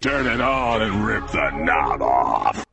Turn it on and rip the knob off.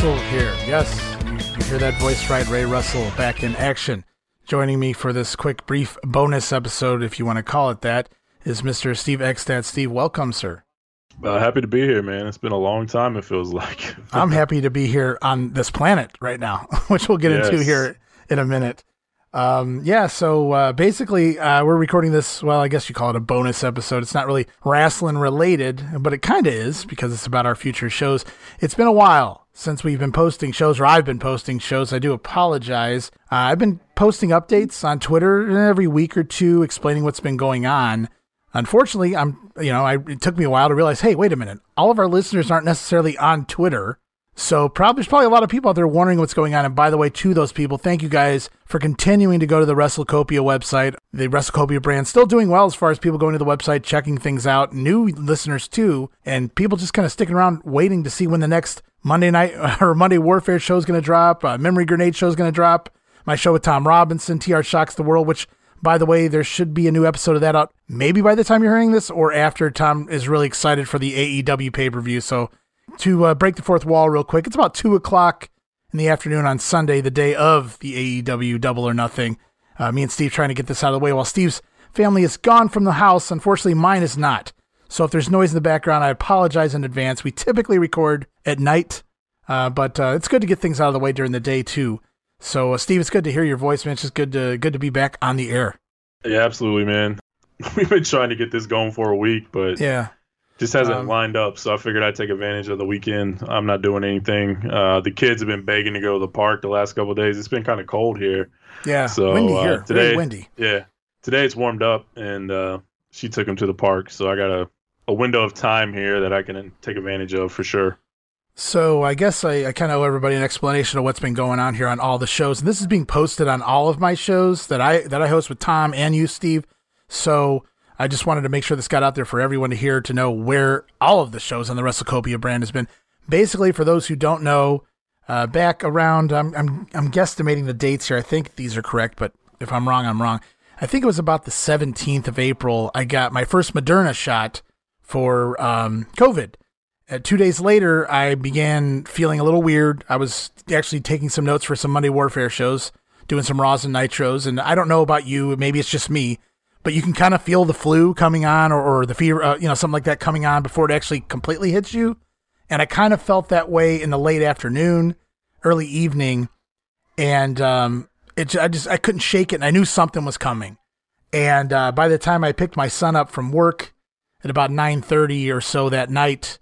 Russell here. Yes, you, you hear that voice right, Ray Russell back in action. Joining me for this quick, brief bonus episode, if you want to call it that, is Mr. Steve Eckstat. Steve, welcome, sir. Uh, happy to be here, man. It's been a long time. It feels like. I'm happy to be here on this planet right now, which we'll get into here in a minute. Um, yeah, so uh, basically, uh, we're recording this. Well, I guess you call it a bonus episode. It's not really wrestling related, but it kind of is because it's about our future shows. It's been a while since we've been posting shows, or I've been posting shows. I do apologize. Uh, I've been posting updates on Twitter every week or two, explaining what's been going on. Unfortunately, I'm, you know, I, it took me a while to realize, hey, wait a minute. All of our listeners aren't necessarily on Twitter. So probably there's probably a lot of people out there wondering what's going on. And by the way, to those people, thank you guys for continuing to go to the WrestleCopia website. The WrestleCopia brand still doing well as far as people going to the website, checking things out. New listeners too, and people just kind of sticking around, waiting to see when the next Monday night or Monday Warfare show is going to drop. Uh, Memory Grenade show is going to drop. My show with Tom Robinson, TR Shocks the World, which by the way, there should be a new episode of that out maybe by the time you're hearing this or after Tom is really excited for the AEW pay per view. So to uh, break the fourth wall real quick. It's about two o'clock in the afternoon on Sunday, the day of the AEW Double or Nothing. Uh, me and Steve trying to get this out of the way while Steve's family is gone from the house. Unfortunately, mine is not. So if there's noise in the background, I apologize in advance. We typically record at night, uh, but uh, it's good to get things out of the way during the day too. So uh, Steve, it's good to hear your voice, man. It's just good to good to be back on the air. yeah, absolutely, man. We've been trying to get this going for a week, but Yeah. just hasn't Um, lined up. So I figured I'd take advantage of the weekend. I'm not doing anything. Uh, the kids have been begging to go to the park the last couple of days. It's been kind of cold here. Yeah. So, windy uh, here. today- windy. Yeah, today it's warmed up, and uh, she took him to the park. So I got a, window of time here that I can take advantage of for sure. So I guess I, I kind of owe everybody an explanation of what's been going on here on all the shows. And this is being posted on all of my shows that I that I host with Tom and you, Steve. So I just wanted to make sure this got out there for everyone to hear to know where all of the shows on the WrestleCopia brand has been. Basically, for those who don't know, uh, back around I'm I'm I'm guesstimating the dates here. I think these are correct, but if I'm wrong, I'm wrong. I think it was about the 17th of April. I got my first Moderna shot for um, COVID. Uh, two days later, I began feeling a little weird. I was actually taking some notes for some Monday Warfare shows, doing some Raws and Nitros. And I don't know about you, maybe it's just me, but you can kind of feel the flu coming on or, or the fever, uh, you know, something like that coming on before it actually completely hits you. And I kind of felt that way in the late afternoon, early evening. And um, it, I just, I couldn't shake it. And I knew something was coming. And uh, by the time I picked my son up from work at about 9.30 or so that night,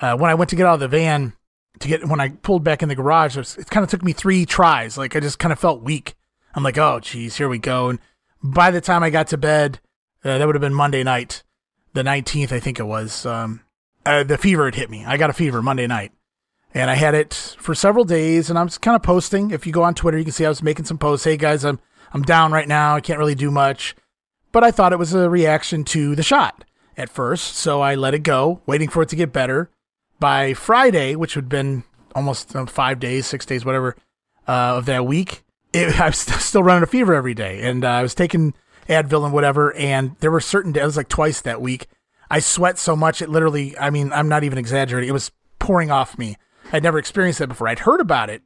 uh, when I went to get out of the van to get when I pulled back in the garage, it, was- it kind of took me three tries. Like I just kind of felt weak. I'm like, oh, geez, here we go. And by the time I got to bed, uh, that would have been Monday night, the 19th, I think it was. Um, uh, the fever had hit me. I got a fever Monday night, and I had it for several days. And I was kind of posting. If you go on Twitter, you can see I was making some posts. Hey guys, I'm I'm down right now. I can't really do much. But I thought it was a reaction to the shot at first, so I let it go, waiting for it to get better by Friday, which have been almost uh, five days, six days, whatever, uh, of that week, it, I was still running a fever every day. And uh, I was taking Advil and whatever. And there were certain days, it was like twice that week. I sweat so much, it literally, I mean, I'm not even exaggerating. It was pouring off me. I'd never experienced that before. I'd heard about it,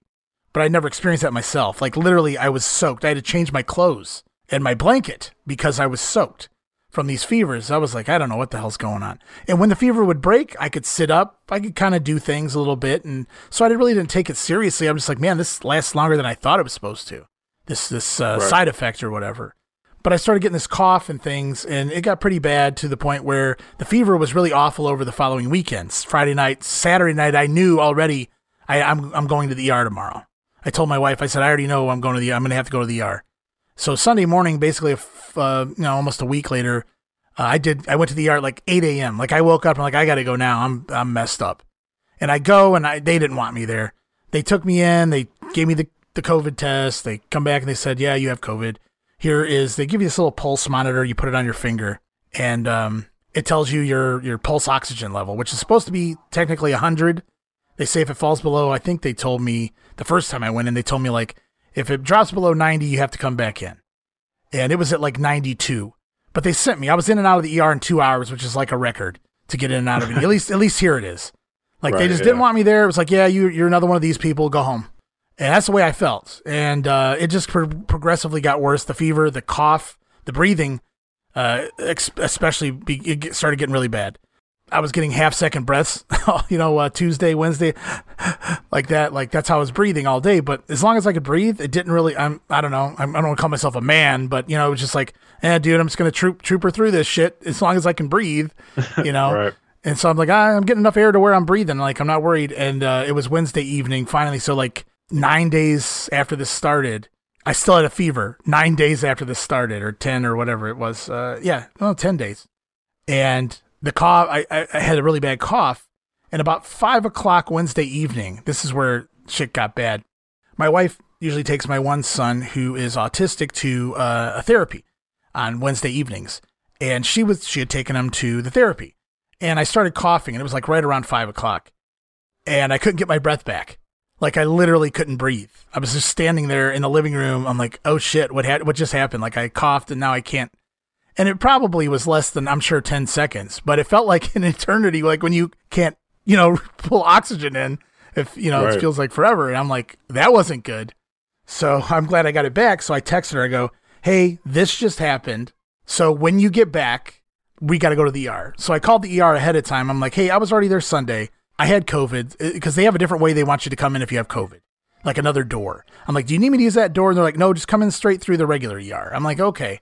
but I'd never experienced that myself. Like literally, I was soaked. I had to change my clothes and my blanket because I was soaked from these fevers. I was like, I don't know what the hell's going on. And when the fever would break, I could sit up. I could kind of do things a little bit, and so I really didn't take it seriously. I'm just like, man, this lasts longer than I thought it was supposed to. This this uh, Right. side effect or whatever. But I started getting this cough and things, and it got pretty bad to the point where the fever was really awful over the following weekends. Friday night, Saturday night, I knew already I, I'm I'm going to the ER tomorrow. I told my wife, I said, I already know I'm going to the I'm going to have to go to the ER. So Sunday morning, basically, uh, you know, almost a week later, Uh, I did. I went to the at like 8 a.m. Like I woke up and like I got to go now. I'm I'm messed up, and I go and I they didn't want me there. They took me in. They gave me the the COVID test. They come back and they said, yeah, you have COVID. Here is they give you this little pulse monitor. You put it on your finger, and um, it tells you your your pulse oxygen level, which is supposed to be technically 100. They say if it falls below, I think they told me the first time I went in, they told me like if it drops below 90, you have to come back in, and it was at like 92. But they sent me. I was in and out of the ER in two hours, which is like a record to get in and out of it. at least, at least here it is. Like Right, they just yeah. didn't want me there. It was like, yeah, you, you're another one of these people. Go home. And that's the way I felt. And uh, it just pro- progressively got worse. The fever, the cough, the breathing, uh, ex- especially be- it started getting really bad. I was getting half second breaths, you know, uh, Tuesday, Wednesday, like that. Like that's how I was breathing all day. But as long as I could breathe, it didn't really. I'm. I don't know. I'm, I don't want to call myself a man, but you know, it was just like, eh, dude, I'm just gonna troop trooper through this shit as long as I can breathe, you know. Right. And so I'm like, ah, I'm getting enough air to where I'm breathing. Like I'm not worried. And uh, it was Wednesday evening finally. So like nine days after this started, I still had a fever. Nine days after this started, or ten, or whatever it was. Uh, yeah, well, ten days. And the cough, I, I, had a really bad cough. And about five o'clock Wednesday evening, this is where shit got bad. My wife usually takes my one son who is autistic to uh, a therapy on Wednesday evenings, and she was she had taken him to the therapy, and I started coughing, and it was like right around five o'clock, and I couldn't get my breath back. Like I literally couldn't breathe. I was just standing there in the living room. I'm like, oh shit, what had what just happened? Like I coughed and now I can't. And it probably was less than I'm sure ten seconds, but it felt like an eternity. Like when you can't, you know, pull oxygen in. If you know, it feels like forever. And I'm like, that wasn't good. So I'm glad I got it back. So I texted her. I go, hey, this just happened. So when you get back, we got to go to the ER. So I called the ER ahead of time. I'm like, hey, I was already there Sunday. I had COVID because they have a different way they want you to come in if you have COVID, like another door. I'm like, do you need me to use that door? And they're like, no, just come in straight through the regular ER. I'm like, okay.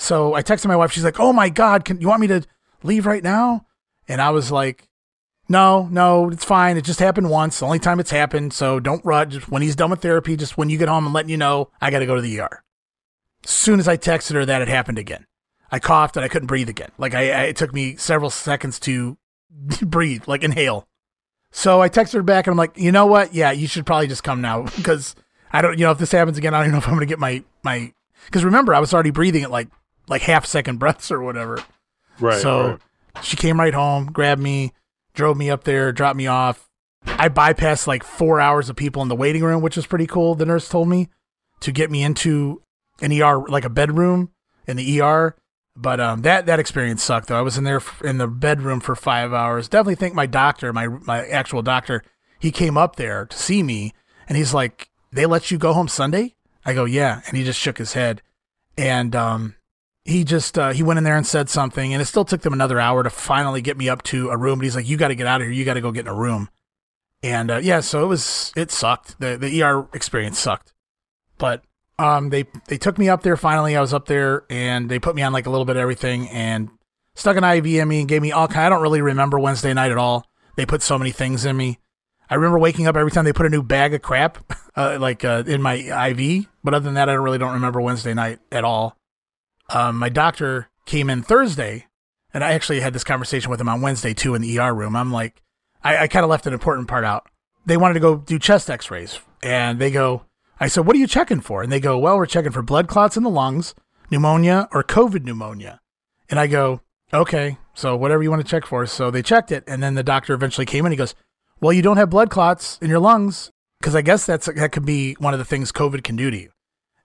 So I texted my wife. She's like, oh my God, can you want me to leave right now? And I was like, no, no, it's fine. It just happened once. The only time it's happened. So don't rush. Just when he's done with therapy, just when you get home, I'm letting you know I got to go to the ER. As soon as I texted her that, it happened again. I coughed and I couldn't breathe again. Like I, I it took me several seconds to breathe, like inhale. So I texted her back and I'm like, you know what? Yeah, you should probably just come now because I don't, you know, if this happens again, I don't even know if I'm gonna get my my. Because remember, I was already breathing at like like half second breaths or whatever. Right. so right. she came right home, grabbed me, drove me up there, dropped me off. I bypassed like four hours of people in the waiting room, which was pretty cool. The nurse told me to get me into an ER, like a bedroom in the ER. But um, that that experience sucked though. I was in there f- in the bedroom for five hours. Definitely think my doctor, my my actual doctor, he came up there to see me, and he's like, "They let you go home Sunday?" I go, "Yeah," and he just shook his head, and um, he just uh, he went in there and said something, and it still took them another hour to finally get me up to a room. But he's like, "You got to get out of here. You got to go get in a room." And uh, yeah, so it was it sucked. The the ER experience sucked, but um they they took me up there finally. I was up there and they put me on like a little bit of everything and stuck an IV in me and gave me all kind. I don't really remember Wednesday night at all. They put so many things in me. I remember waking up every time they put a new bag of crap uh, like uh, in my IV, but other than that, I really don't remember Wednesday night at all. Um, my doctor came in Thursday, and I actually had this conversation with him on Wednesday too in the ER room. I'm like, I, I kind of left an important part out. They wanted to go do chest X-rays, and they go, I said, "What are you checking for?" And they go, "Well, we're checking for blood clots in the lungs, pneumonia, or COVID pneumonia." And I go, "Okay, so whatever you want to check for." So they checked it, and then the doctor eventually came in. He goes, "Well, you don't have blood clots in your lungs because I guess that's that could be one of the things COVID can do to you."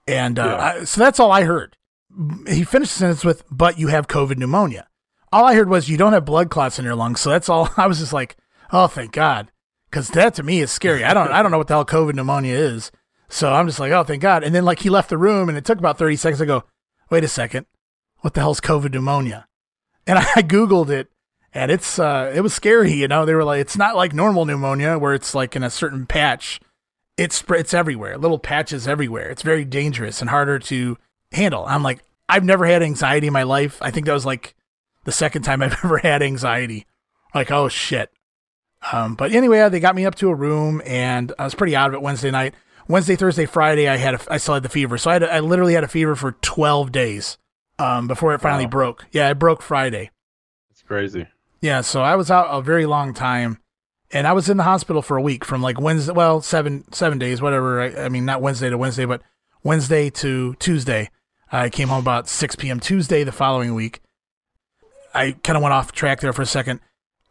And uh, Yeah. I, so that's all I heard. He finished the sentence with, "But you have COVID pneumonia." All I heard was, "You don't have blood clots in your lungs." So that's all. I was just like, "Oh, thank God," because that to me is scary. I don't I don't know what the hell COVID pneumonia is. So I'm just like, "Oh, thank God." And then like he left the room, and it took about thirty seconds. I go, "Wait a second, what the hell's COVID pneumonia?" And I googled it, and it's uh, it was scary. You know, they were like, it's not like normal pneumonia where it's like in a certain patch. It's sp- it's everywhere, little patches everywhere. It's very dangerous and harder to handle. I'm like, I've never had anxiety in my life. I think that was like the second time I've ever had anxiety. Like, oh shit. Um, but anyway, they got me up to a room, and I was pretty out of it Wednesday night. Wednesday, Thursday, Friday, I had a, I still had the fever, so I had a, I literally had a fever for 12 days. um, before it finally Wow. broke. Yeah, it broke Friday. It's crazy. Yeah, so I was out a very long time, and I was in the hospital for a week from like Wednesday, well, seven seven days, whatever. I, I mean, not Wednesday to Wednesday, but Wednesday to Tuesday. I came home about six p.m. Tuesday the following week. I kind of went off track there for a second.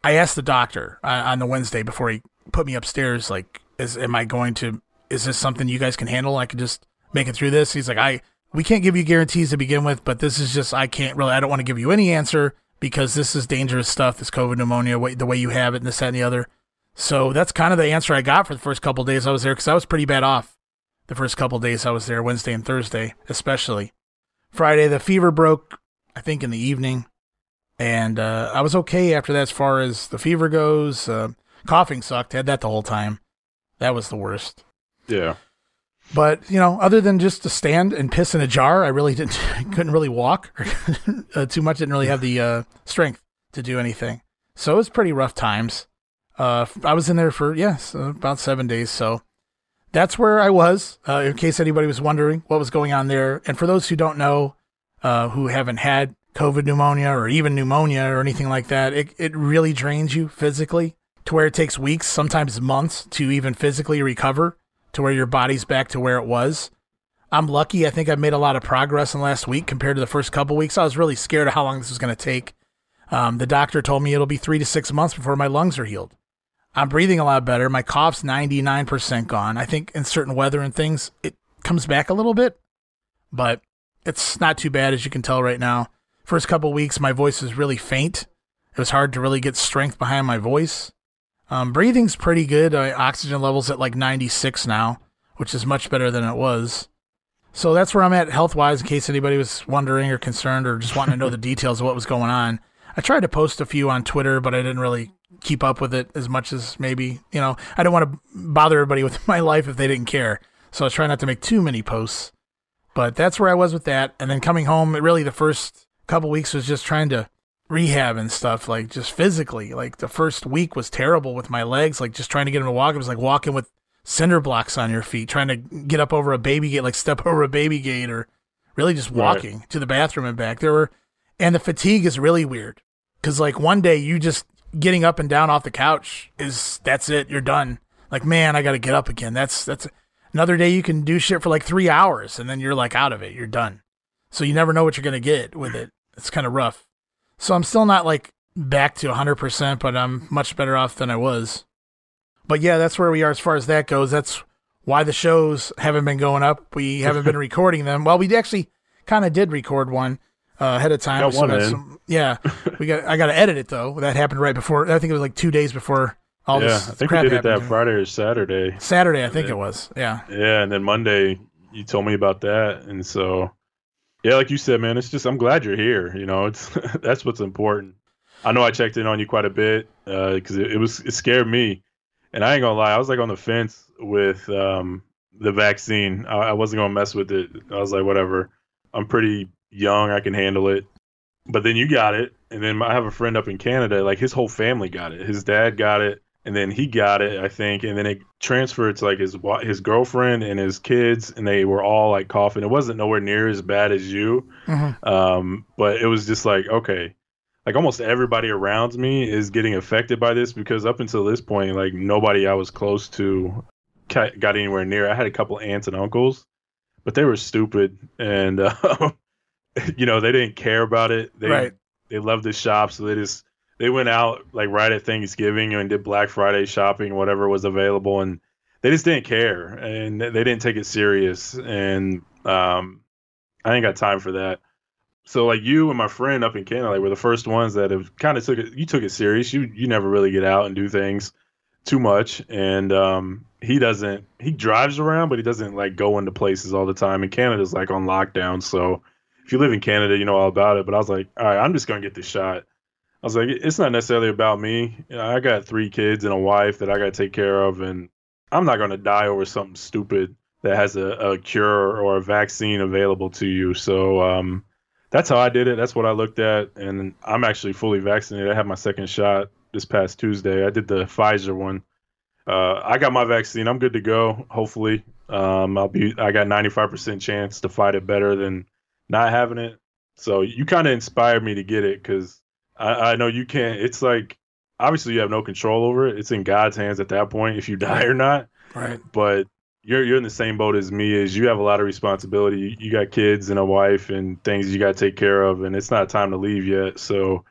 I asked the doctor uh, on the Wednesday before he put me upstairs, like, is am I going to? Is this something you guys can handle? I can just make it through this. He's like, I we can't give you guarantees to begin with, but this is just I can't really. I don't want to give you any answer because this is dangerous stuff. This COVID pneumonia, the way you have it, and this that, and the other. So that's kind of the answer I got for the first couple days I was there because I was pretty bad off the first couple days I was there, Wednesday and Thursday especially. Friday the fever broke, I think in the evening, and uh, I was okay after that as far as the fever goes. Uh, coughing sucked. Had that the whole time. That was the worst. Yeah. But you know, other than just to stand and piss in a jar, I really didn't couldn't really walk uh, too much. Didn't really have the uh, strength to do anything. So it was pretty rough times. Uh, I was in there for yes about seven days. So that's where I was. Uh, in case anybody was wondering what was going on there, and for those who don't know, uh, who haven't had COVID pneumonia or even pneumonia or anything like that, it it really drains you physically to where it takes weeks, sometimes months, to even physically recover to where your body's back to where it was. I'm lucky. I think I've made a lot of progress in the last week compared to the first couple weeks. I was really scared of how long this was going to take. Um, the doctor told me it'll be three to six months before my lungs are healed. I'm breathing a lot better. My cough's 99% gone. I think in certain weather and things, it comes back a little bit, but it's not too bad as you can tell right now. First couple weeks, my voice was really faint. It was hard to really get strength behind my voice. Um, breathing's pretty good. Uh, oxygen levels at like 96 now, which is much better than it was. So that's where I'm at health wise, in case anybody was wondering or concerned or just wanting to know the details of what was going on. I tried to post a few on Twitter, but I didn't really keep up with it as much as maybe, you know, I don't want to bother everybody with my life if they didn't care. So I try not to make too many posts. But that's where I was with that. And then coming home, it really the first couple weeks was just trying to rehab and stuff, like just physically. Like the first week was terrible with my legs, like just trying to get them to walk. It was like walking with cinder blocks on your feet, trying to get up over a baby gate, like step over a baby gate, or really just Right. walking to the bathroom and back. There were, and the fatigue is really weird because like one day you just getting up and down off the couch is that's it, you're done. Like man, I got to get up again. That's that's another day you can do shit for like three hours and then you're like out of it, you're done. So you never know what you're gonna get with it. It's kind of rough. So I'm still not like back to 100%, but I'm much better off than I was. But yeah, that's where we are as far as that goes. That's why the shows haven't been going up. We haven't been recording them. Well, we actually kind of did record one uh, ahead of time. Got one in. some- yeah, we got. I got to edit it though. That happened right before. I think it was like two days before all yeah. I this think we did it that. Friday or Saturday. Saturday, I think Yeah. it was. Yeah. Yeah, and then Monday you told me about that, and so yeah, like you said, man, it's just I'm glad you're here. You know, it's that's what's important. I know I checked in on you quite a bit because it, it was it scared me, and I ain't gonna lie, I was like on the fence with um, the vaccine. I, I wasn't gonna mess with it. I was like, whatever. I'm pretty young, I can handle it. But then you got it, and then I have a friend up in Canada. Like his whole family got it. His dad got it, and then he got it, I think, and then it transferred to like his his girlfriend and his kids, and they were all like coughing. It wasn't nowhere near as bad as you, Mhm. um, but it was just like okay, like almost everybody around me is getting affected by this because up until this point, like nobody I was close to got anywhere near. I had a couple aunts and uncles, but they were stupid, and uh, you know they didn't care about it. They Right. they loved the shop, so they just they went out like right at Thanksgiving and did Black Friday shopping, whatever was available, and they just didn't care and they didn't take it serious. And um, I ain't got time for that. So like you and my friend up in Canada like, were the first ones that have kind of took it. You took it serious. You you never really get out and do things too much, and um, he doesn't. He drives around, but he doesn't like go into places all the time. And Canada's like on lockdown, so if you live in Canada, you know all about it. But I was like, all right, I'm just gonna get this shot. I was like, it's not necessarily about me. I got three kids and a wife that I got to take care of, and I'm not gonna die over something stupid that has a, a cure or a vaccine available to you. So um, that's how I did it. That's what I looked at, and I'm actually fully vaccinated. I had my second shot this past Tuesday. I did the Pfizer one. Uh, I got my vaccine. I'm good to go. Hopefully, um, I'll be. I got 95% chance to fight it better than not having it. So you kind of inspired me to get it because I, I know you can't. It's like obviously you have no control over it. It's in God's hands at that point if you die or not. Right. But you're you're in the same boat as me. Is you have a lot of responsibility. You, you got kids and a wife and things you got to take care of, and it's not time to leave yet. So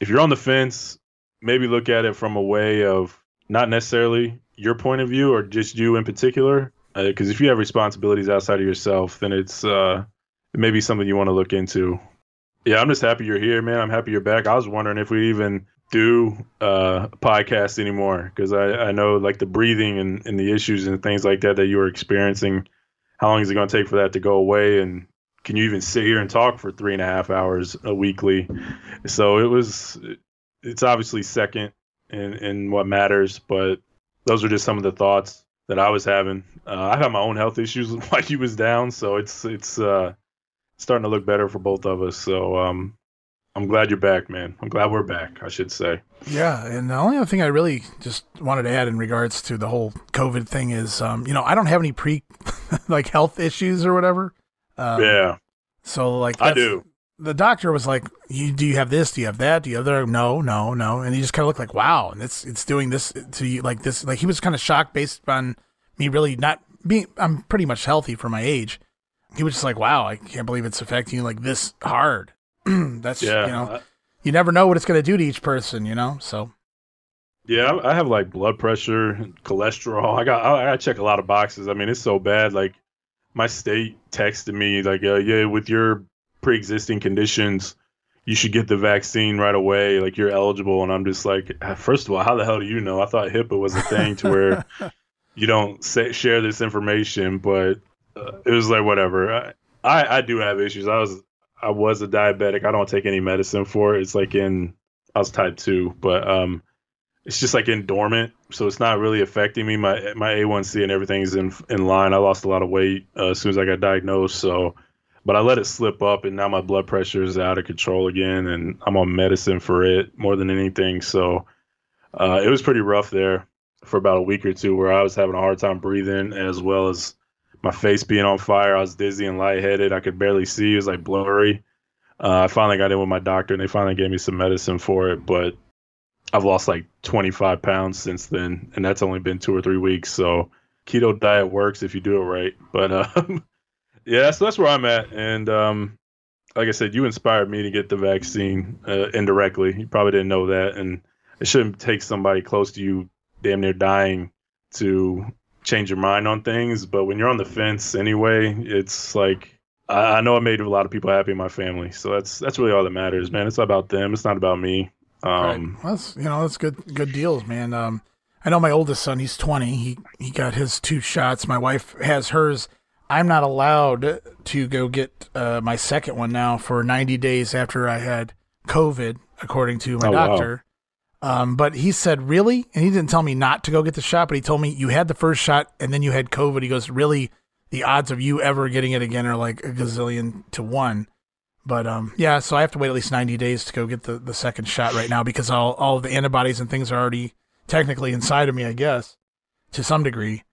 if you're on the fence, maybe look at it from a way of not necessarily your point of view or just you in particular. Because uh, if you have responsibilities outside of yourself, then it's uh, it may be something you want to look into. Yeah, I'm just happy you're here, man. I'm happy you're back. I was wondering if we even do uh, podcast anymore because I, I know like the breathing and, and the issues and things like that that you were experiencing. How long is it going to take for that to go away? And can you even sit here and talk for three and a half hours a weekly? So it was. It's obviously second in in what matters, but those are just some of the thoughts that I was having. Uh, I had my own health issues while you was down, so it's it's uh, starting to look better for both of us. So um, I'm glad you're back, man. I'm glad we're back, I should say. Yeah, and the only other thing I really just wanted to add in regards to the whole COVID thing is, um, you know, I don't have any pre like health issues or whatever. Um, yeah. So like I do. The doctor was like, "You do you have this? Do you have that? Do you have that? No, no, no." And he just kind of looked like, "Wow!" And it's it's doing this to you like this. Like he was kind of shocked based on me really not being. I'm pretty much healthy for my age. He was just like, "Wow, I can't believe it's affecting you like this hard." that's yeah. you know, you never know what it's going to do to each person, you know. So yeah, I have like blood pressure, cholesterol. I got I, to check a lot of boxes. I mean, it's so bad. Like my state texted me like, uh, yeah, with your pre-existing conditions, you should get the vaccine right away. Like you're eligible. And I'm just like, uh, first of all, how the hell do you know? I thought HIPAA was a thing to where you don't say, share this information, but it was like whatever. I, I I do have issues. I was I was a diabetic. I don't take any medicine for it. It's like in I was type two, but um, it's just like in dormant, so it's not really affecting me. My my A1C and everything's in in line. I lost a lot of weight uh, as soon as I got diagnosed, so but I let it slip up, and now my blood pressure is out of control again, and I'm on medicine for it more than anything. So uh, it was pretty rough there for about a week or two, where I was having a hard time breathing, as well as my face being on fire. I was dizzy and lightheaded. I could barely see. It was like blurry. Uh, I finally got in with my doctor, and they finally gave me some medicine for it. But I've lost like 25 pounds since then, and that's only been two or three weeks. So keto diet works if you do it right. But um, yeah, so that's where I'm at. And um, like I said, you inspired me to get the vaccine uh, indirectly. You probably didn't know that, and it shouldn't take somebody close to you, damn near dying, to change your mind on things. But when you're on the fence anyway, it's like I, I know I made a lot of people happy in my family, so that's that's really all that matters, man. It's about them. It's not about me. Um, right. that's you know that's good good deals, man. Um, I know my oldest son. He's 20. He he got his two shots. My wife has hers. I'm not allowed to go get uh, my second one now for 90 days after I had COVID, according to my oh, doctor. Wow. Um, but he said, really? And he didn't tell me not to go get the shot, but he told me you had the first shot and then you had COVID. He goes, really? The odds of you ever getting it again are like a gazillion to one. But um, yeah, so I have to wait at least 90 days to go get the, the second shot right now because all, all the antibodies and things are already technically inside of me, I guess, to some degree.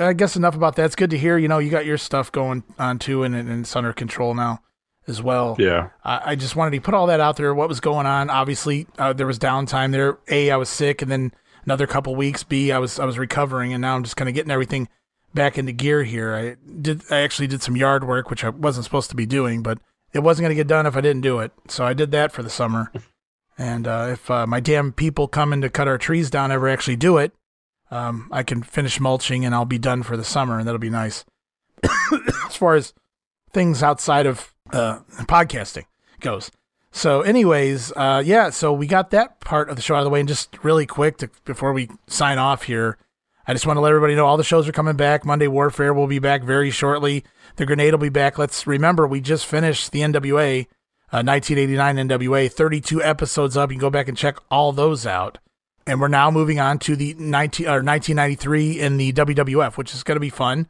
I guess enough about that. It's good to hear. You know, you got your stuff going on too, and, and it's under control now as well. Yeah. I, I, just wanted to put all that out there. What was going on? Obviously, uh, there was downtime there. A, I was sick, and then another couple weeks. B, I was I was recovering, and now I'm just kind of getting everything back into gear here. I did. I actually did some yard work, which I wasn't supposed to be doing, but it wasn't going to get done if I didn't do it. So I did that for the summer. And uh, if uh, my damn people coming to cut our trees down ever actually do it, um, I can finish mulching and I'll be done for the summer, and that'll be nice. as far as things outside of uh, podcasting goes. So, anyways, uh, yeah, so we got that part of the show out of the way, and just really quick to, before we sign off here, I just want to let everybody know all the shows are coming back. Monday Warfare will be back very shortly. The Grenade will be back. Let's remember we just finished the NWA, uh, 1989 NWA, 32 episodes up. You can go back and check all those out. And we're now moving on to the 19 or 1993 in the WWF, which is going to be fun.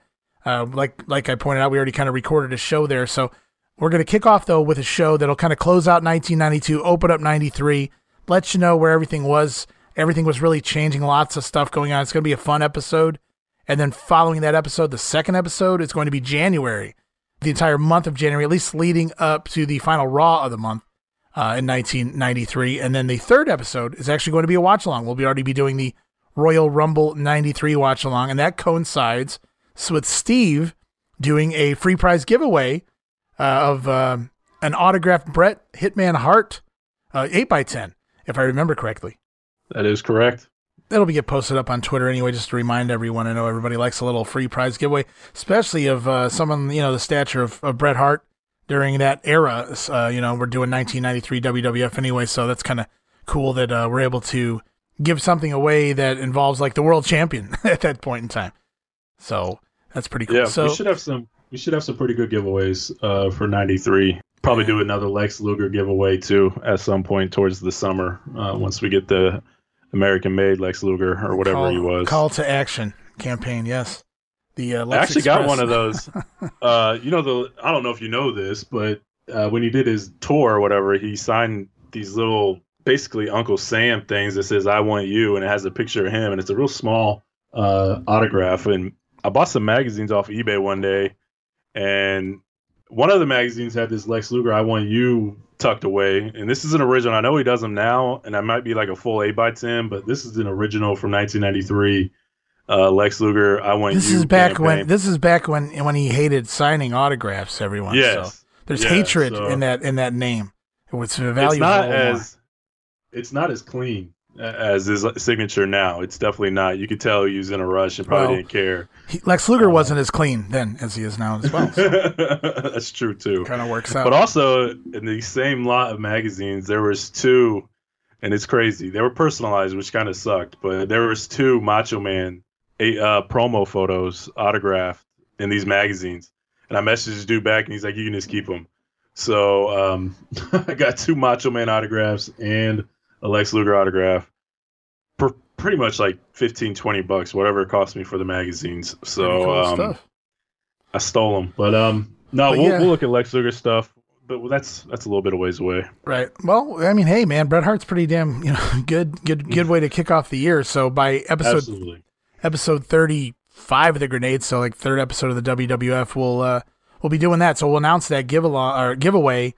Uh, like like I pointed out, we already kind of recorded a show there, so we're going to kick off though with a show that'll kind of close out 1992, open up 93, let you know where everything was. Everything was really changing, lots of stuff going on. It's going to be a fun episode. And then following that episode, the second episode is going to be January the entire month of January, at least leading up to the final Raw of the month uh, in 1993. And then the third episode is actually going to be a watch along. We'll be already be doing the Royal Rumble 93 watch along, and that coincides with Steve doing a free prize giveaway uh, of uh, an autographed Bret Hitman Hart uh, 8x10, if I remember correctly. That is correct. That'll be get posted up on Twitter anyway, just to remind everyone. I know everybody likes a little free prize giveaway, especially of uh, someone you know the stature of, of Bret Hart during that era. Uh, you know, we're doing 1993 WWF anyway, so that's kind of cool that uh, we're able to give something away that involves like the world champion at that point in time. So that's pretty cool. Yeah, so we should have some. We should have some pretty good giveaways uh, for '93. Probably do another Lex Luger giveaway too at some point towards the summer uh, once we get the American made Lex Luger or whatever call, he was. Call to action campaign, yes. The uh, I Lex actually got one of those. uh, you know the I don't know if you know this, but uh, when he did his tour or whatever, he signed these little basically Uncle Sam things that says "I want you" and it has a picture of him and it's a real small uh, autograph. And I bought some magazines off eBay one day, and one of the magazines had this Lex Luger "I want you" tucked away, and this is an original. I know he does them now, and I might be like a full eight by ten, but this is an original from 1993. Uh, Lex Luger, I want This you. is back campaign. when this is back when when he hated signing autographs. Everyone, Yes. So there's hatred so- in that in that name. It's valuable. it's not as it's not as clean as his signature now. It's definitely not. You could tell he was in a rush and probably Well, didn't care. He, Lex Luger wasn't as clean then as he is now as well. So That's true too. kind of works out. But also in the same lot of magazines, there was two, and it's crazy. They were personalized, which kind of sucked. But there was two Macho Man a, uh, promo photos autographed in these magazines, and I messaged this dude back, and he's like, "You can just keep them." So um, I got two Macho Man autographs and a Lex Luger autograph for pretty much like 15, 20 bucks, whatever it cost me for the magazines. So cool um. I stole them, but um, no, But we'll, yeah. we'll look at Lex Luger stuff, but that's that's a little bit of ways away. Right. Well, I mean, hey, man, Bret Hart's pretty damn, you know, good, good, good way to kick off the year. So by episode Absolutely. episode 35 of the grenade so like third episode of the wwf we'll uh we'll be doing that so we'll announce that give along or giveaway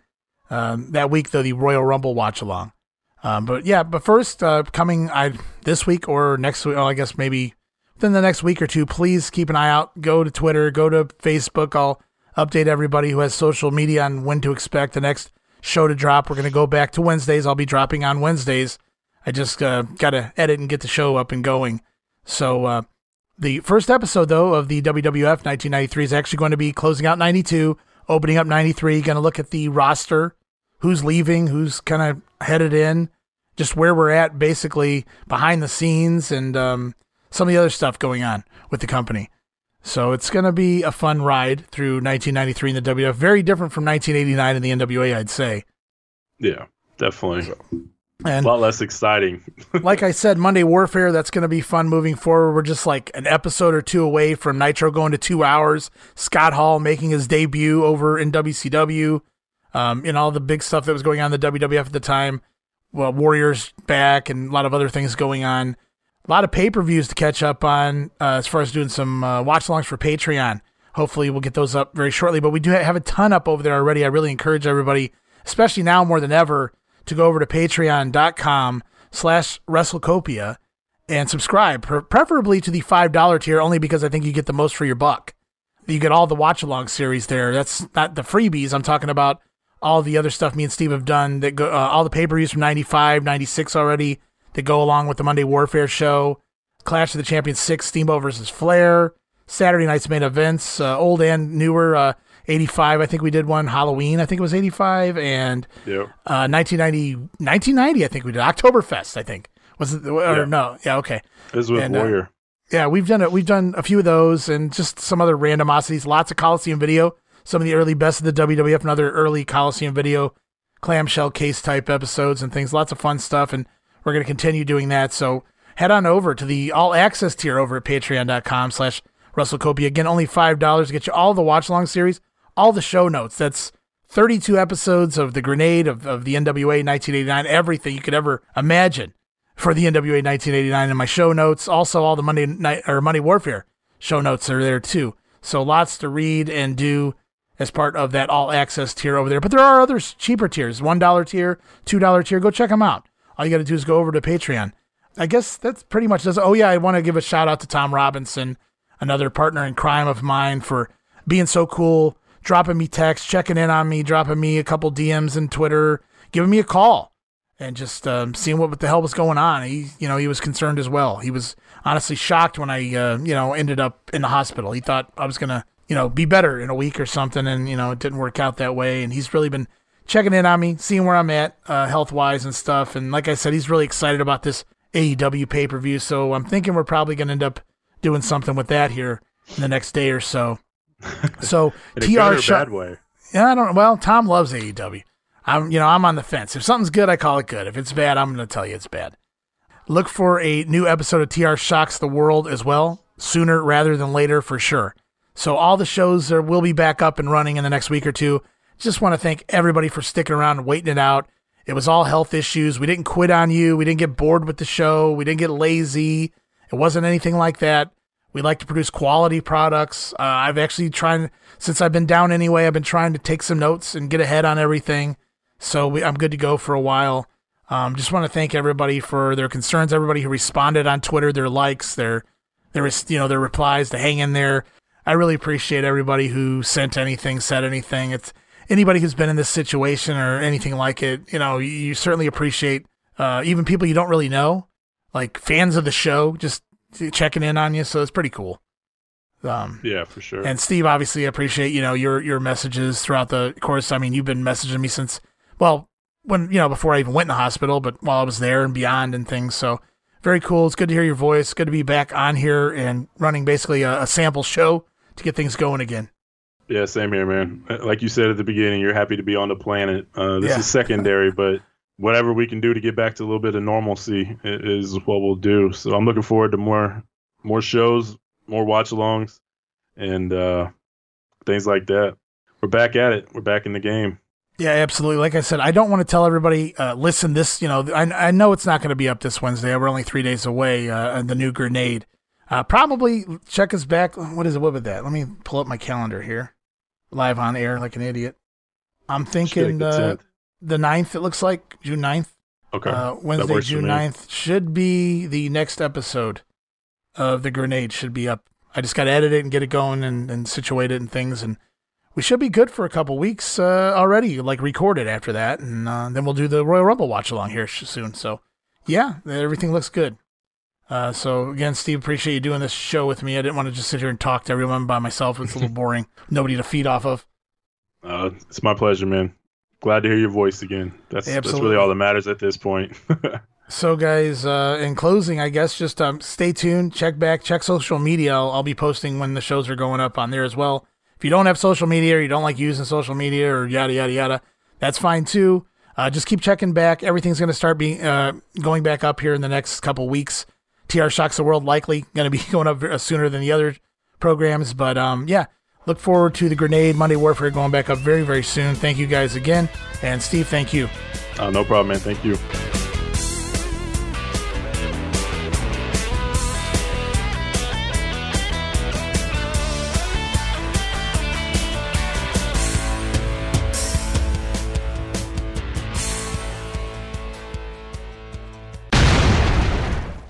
um that week though the royal rumble watch along um but yeah but first uh coming i this week or next week oh i guess maybe within the next week or two please keep an eye out. Go to twitter go to facebook. I'll update everybody who has social media on when to expect the next show to drop. We're going to go back to wednesdays. I'll be dropping on wednesdays. I just uh, gotta edit and get the show up and going. So uh, the first episode, though, of the WWF 1993 is actually going to be closing out 92, opening up 93. Going to look at the roster, who's leaving, who's kind of headed in, just where we're at, basically behind the scenes, and um, some of the other stuff going on with the company. So it's going to be a fun ride through 1993 in the WWF. Very different from 1989 in the NWA, I'd say. Yeah, definitely. And a lot less exciting. like I said, Monday Warfare, that's going to be fun moving forward. We're just like an episode or two away from Nitro going to two hours. Scott Hall making his debut over in WCW, um, and all the big stuff that was going on in the WWF at the time. Well, Warriors back and a lot of other things going on. A lot of pay per views to catch up on uh, as far as doing some uh, watch alongs for Patreon. Hopefully, we'll get those up very shortly. But we do have a ton up over there already. I really encourage everybody, especially now more than ever, to go over to patreon.com slash WrestleCopia and subscribe, preferably to the $5 tier, only because I think you get the most for your buck. You get all the watch along series there. That's not the freebies. I'm talking about all the other stuff me and Steve have done that go, uh, all the pay per views from 95, 96 already that go along with the Monday Warfare show, Clash of the Champions 6, Steamboat versus Flair, Saturday night's main events, uh, old and newer, uh, 85. I think we did one Halloween. I think it was 85 and Yep. uh, 1990, 1990, I think we did Oktoberfest. I think was it, or Yeah. no? Yeah, okay. This is with And, uh, Warrior. Yeah, we've done it. We've done a few of those and just some other randomosities. Lots of Coliseum video. Some of the early best of the WWF and other early Coliseum video, clamshell case type episodes and things. Lots of fun stuff, and we're going to continue doing that. So head on over to the all access tier over at patreon.com slash WrestleCopia. Again, only $5 to get you all the watch along series, all the show notes. That's 32 episodes of The Grenade, of, of the NWA 1989, everything you could ever imagine for the NWA 1989 in my show notes. Also, all the Monday night or Monday Warfare show notes are there too. So lots to read and do as part of that all access tier over there. But there are other cheaper tiers $1 tier, $2 tier. Go check them out. All you got to do is go over to Patreon. I guess that's pretty much does. Oh, yeah, I want to give a shout out to Tom Robinson, another partner in crime of mine, for being so cool, dropping me text, checking in on me, dropping me a couple DMs and Twitter, giving me a call, and just um, seeing what, what the hell was going on. He, you know, he was concerned as well. He was honestly shocked when I, uh, you know, ended up in the hospital. He thought I was gonna you know, be better in a week or something. And, you know, it didn't work out that way. And he's really been checking in on me, seeing where I'm at uh, health wise and stuff. And like I said, he's really excited about this AEW pay per view. So I'm thinking we're probably going to end up doing something with that here in the next day or so. So TR shot. Yeah, I don't. Well, Tom loves AEW. I'm, you know, I'm on the fence. If something's good, I call it good. If it's bad, I'm going to tell you it's bad. Look for a new episode of TR Shocks the World as well, sooner rather than later for sure. So all the shows are, will be back up and running in the next week or two. Just want to thank everybody for sticking around and waiting it out. It was all health issues. We didn't quit on you. We didn't get bored with the show. We didn't get lazy. It wasn't anything like that. We like to produce quality products. Uh, I've actually tried, since I've been down anyway, I've been trying to take some notes and get ahead on everything. So we, I'm good to go for a while. Um, just want to thank everybody for their concerns, everybody who responded on Twitter, their likes, their, their, you know, their replies to hang in there. I really appreciate everybody who sent anything, said anything. It's anybody who's been in this situation or anything like it. You know, you certainly appreciate uh, even people you don't really know, like fans of the show, just checking in on you. So it's pretty cool. Um, yeah, for sure. And Steve, obviously, I appreciate you know your your messages throughout the course. I mean, you've been messaging me since well when you know before I even went in the hospital, but while I was there and beyond and things. So very cool. It's good to hear your voice. Good to be back on here and running basically a, a sample show to get things going again. Yeah, same here, man. Like you said at the beginning, you're happy to be on the planet. Uh, this yeah. is secondary, but whatever we can do to get back to a little bit of normalcy is what we'll do. So I'm looking forward to more more shows, more watch-alongs, and uh, things like that. We're back at it. We're back in the game. Yeah, absolutely. Like I said, I don't want to tell everybody, uh, listen, this, you know, I, I know it's not going to be up this Wednesday. We're only three days away, uh, the new grenade. Uh, probably check us back. What is it? What was that? Let me pull up my calendar here. Live on air like an idiot. I'm thinking uh, the 9th, it looks like June 9th. Okay. Uh, Wednesday, June 9th should be the next episode of The Grenade, should be up. I just got to edit it and get it going and, and situate it and things. And we should be good for a couple weeks uh, already, like recorded after that. And uh, then we'll do the Royal Rumble watch along here soon. So, yeah, everything looks good. Uh, so again, Steve, appreciate you doing this show with me. I didn't want to just sit here and talk to everyone by myself. It's a little boring. Nobody to feed off of. Uh, it's my pleasure, man. Glad to hear your voice again. That's Absolutely. that's really all that matters at this point. so, guys, uh, in closing, I guess just um, stay tuned. Check back. Check social media. I'll, I'll be posting when the shows are going up on there as well. If you don't have social media or you don't like using social media or yada yada yada, that's fine too. Uh, just keep checking back. Everything's going to start being uh, going back up here in the next couple weeks. TR Shocks the World likely going to be going up sooner than the other programs. But um, yeah, look forward to the Grenade Monday Warfare going back up very, very soon. Thank you guys again. And Steve, thank you. Uh, no problem, man. Thank you.